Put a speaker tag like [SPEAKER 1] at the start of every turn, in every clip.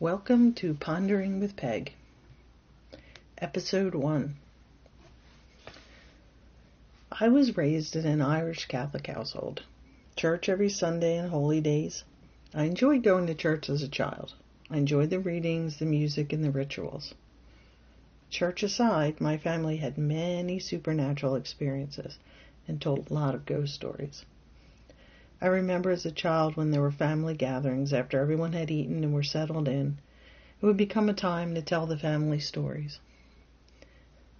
[SPEAKER 1] Welcome to Pondering with Peg, Episode 1. I was raised in an Irish Catholic household. Church every Sunday and holy days. I enjoyed going to church as a child. I enjoyed the readings, the music, and the rituals. Church aside, my family had many supernatural experiences and told a lot of ghost stories. I remember as a child when there were family gatherings after everyone had eaten and were settled in, it would become a time to tell the family stories.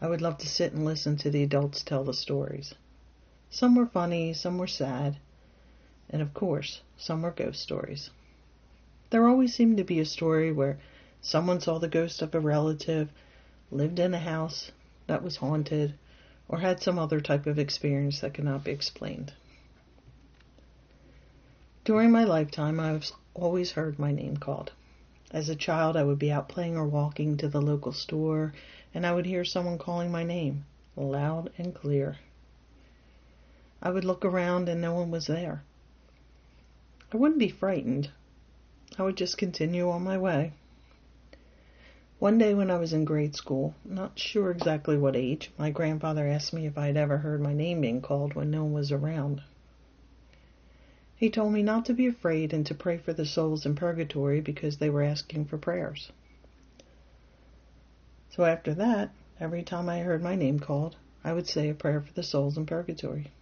[SPEAKER 1] I would love to sit and listen to the adults tell the stories. Some were funny, some were sad, and of course, some were ghost stories. There always seemed to be a story where someone saw the ghost of a relative, lived in a house that was haunted, or had some other type of experience that could not be explained. During my lifetime, I've always heard my name called. As a child, I would be out playing or walking to the local store, and I would hear someone calling my name, loud and clear. I would look around and no one was there. I wouldn't be frightened. I would just continue on my way. One day when I was in grade school, not sure exactly what age, my grandfather asked me if I had ever heard my name being called when no one was around. He told me not to be afraid and to pray for the souls in purgatory because they were asking for prayers. So after that, every time I heard my name called, I would say a prayer for the souls in purgatory.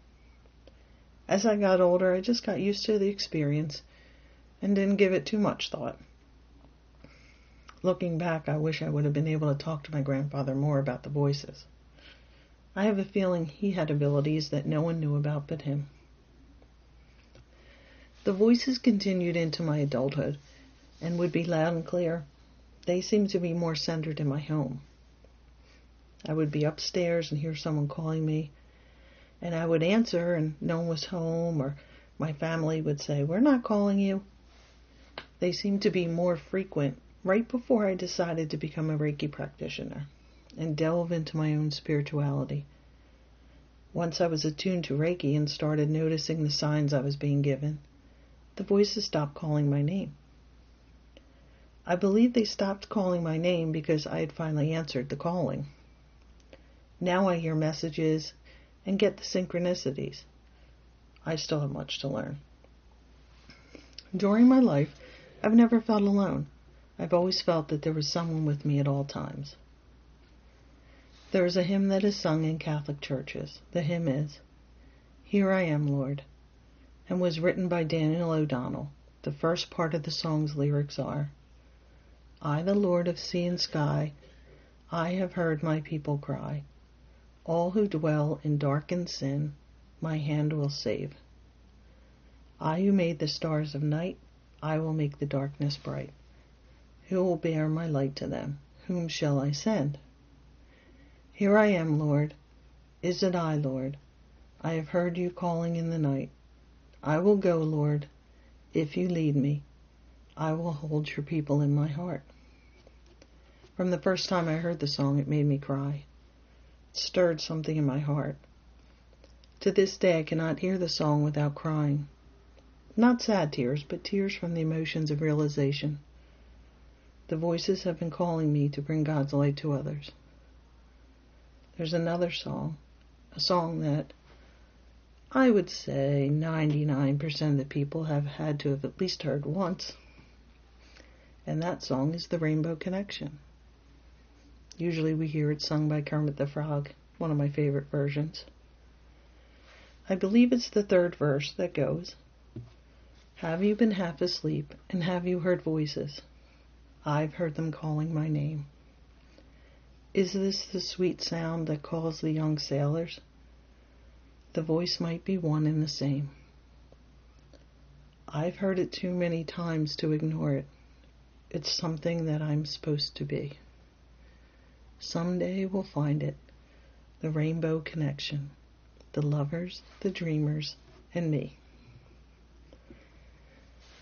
[SPEAKER 1] As I got older, I just got used to the experience and didn't give it too much thought. Looking back, I wish I would have been able to talk to my grandfather more about the voices. I have a feeling he had abilities that no one knew about but him. The voices continued into my adulthood and would be loud and clear. They seemed to be more centered in my home. I would be upstairs and hear someone calling me, and I would answer and no one was home, or my family would say, We're not calling you. They seemed to be more frequent right before I decided to become a Reiki practitioner and delve into my own spirituality. Once I was attuned to Reiki and started noticing the signs I was being given, the voices stopped calling my name. I believe they stopped calling my name because I had finally answered the calling. Now I hear messages and get the synchronicities. I still have much to learn. During my life, I've never felt alone. I've always felt that there was someone with me at all times. There is a hymn that is sung in Catholic churches. The hymn is, Here I am, Lord and was written by Daniel O'Donnell. The first part of the song's lyrics are I, the Lord of sea and sky, I have heard my people cry. All who dwell in darkened sin, my hand will save. I who made the stars of night, I will make the darkness bright. Who will bear my light to them? Whom shall I send? Here I am, Lord. Is it I, Lord? I have heard you calling in the night. I will go, Lord, if you lead me. I will hold your people in my heart. From the first time I heard the song, it made me cry. It stirred something in my heart. To this day, I cannot hear the song without crying. Not sad tears, but tears from the emotions of realization. The voices have been calling me to bring God's light to others. There's another song, a song that I would say 99% of the people have had to have at least heard once. And that song is The Rainbow Connection. Usually we hear it sung by Kermit the Frog, one of my favorite versions. I believe it's the third verse that goes Have you been half asleep, and have you heard voices? I've heard them calling my name. Is this the sweet sound that calls the young sailors? The voice might be one and the same. I've heard it too many times to ignore it. It's something that I'm supposed to be. Someday we'll find it the rainbow connection, the lovers, the dreamers, and me.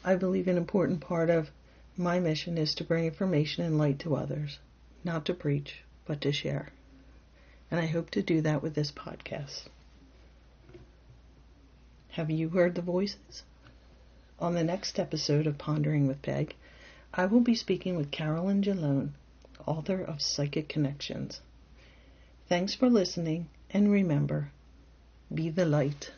[SPEAKER 1] I believe an important part of my mission is to bring information and light to others, not to preach, but to share. And I hope to do that with this podcast. Have you heard the voices? On the next episode of Pondering with Peg, I will be speaking with Carolyn Jalone, author of Psychic Connections. Thanks for listening, and remember, be the light.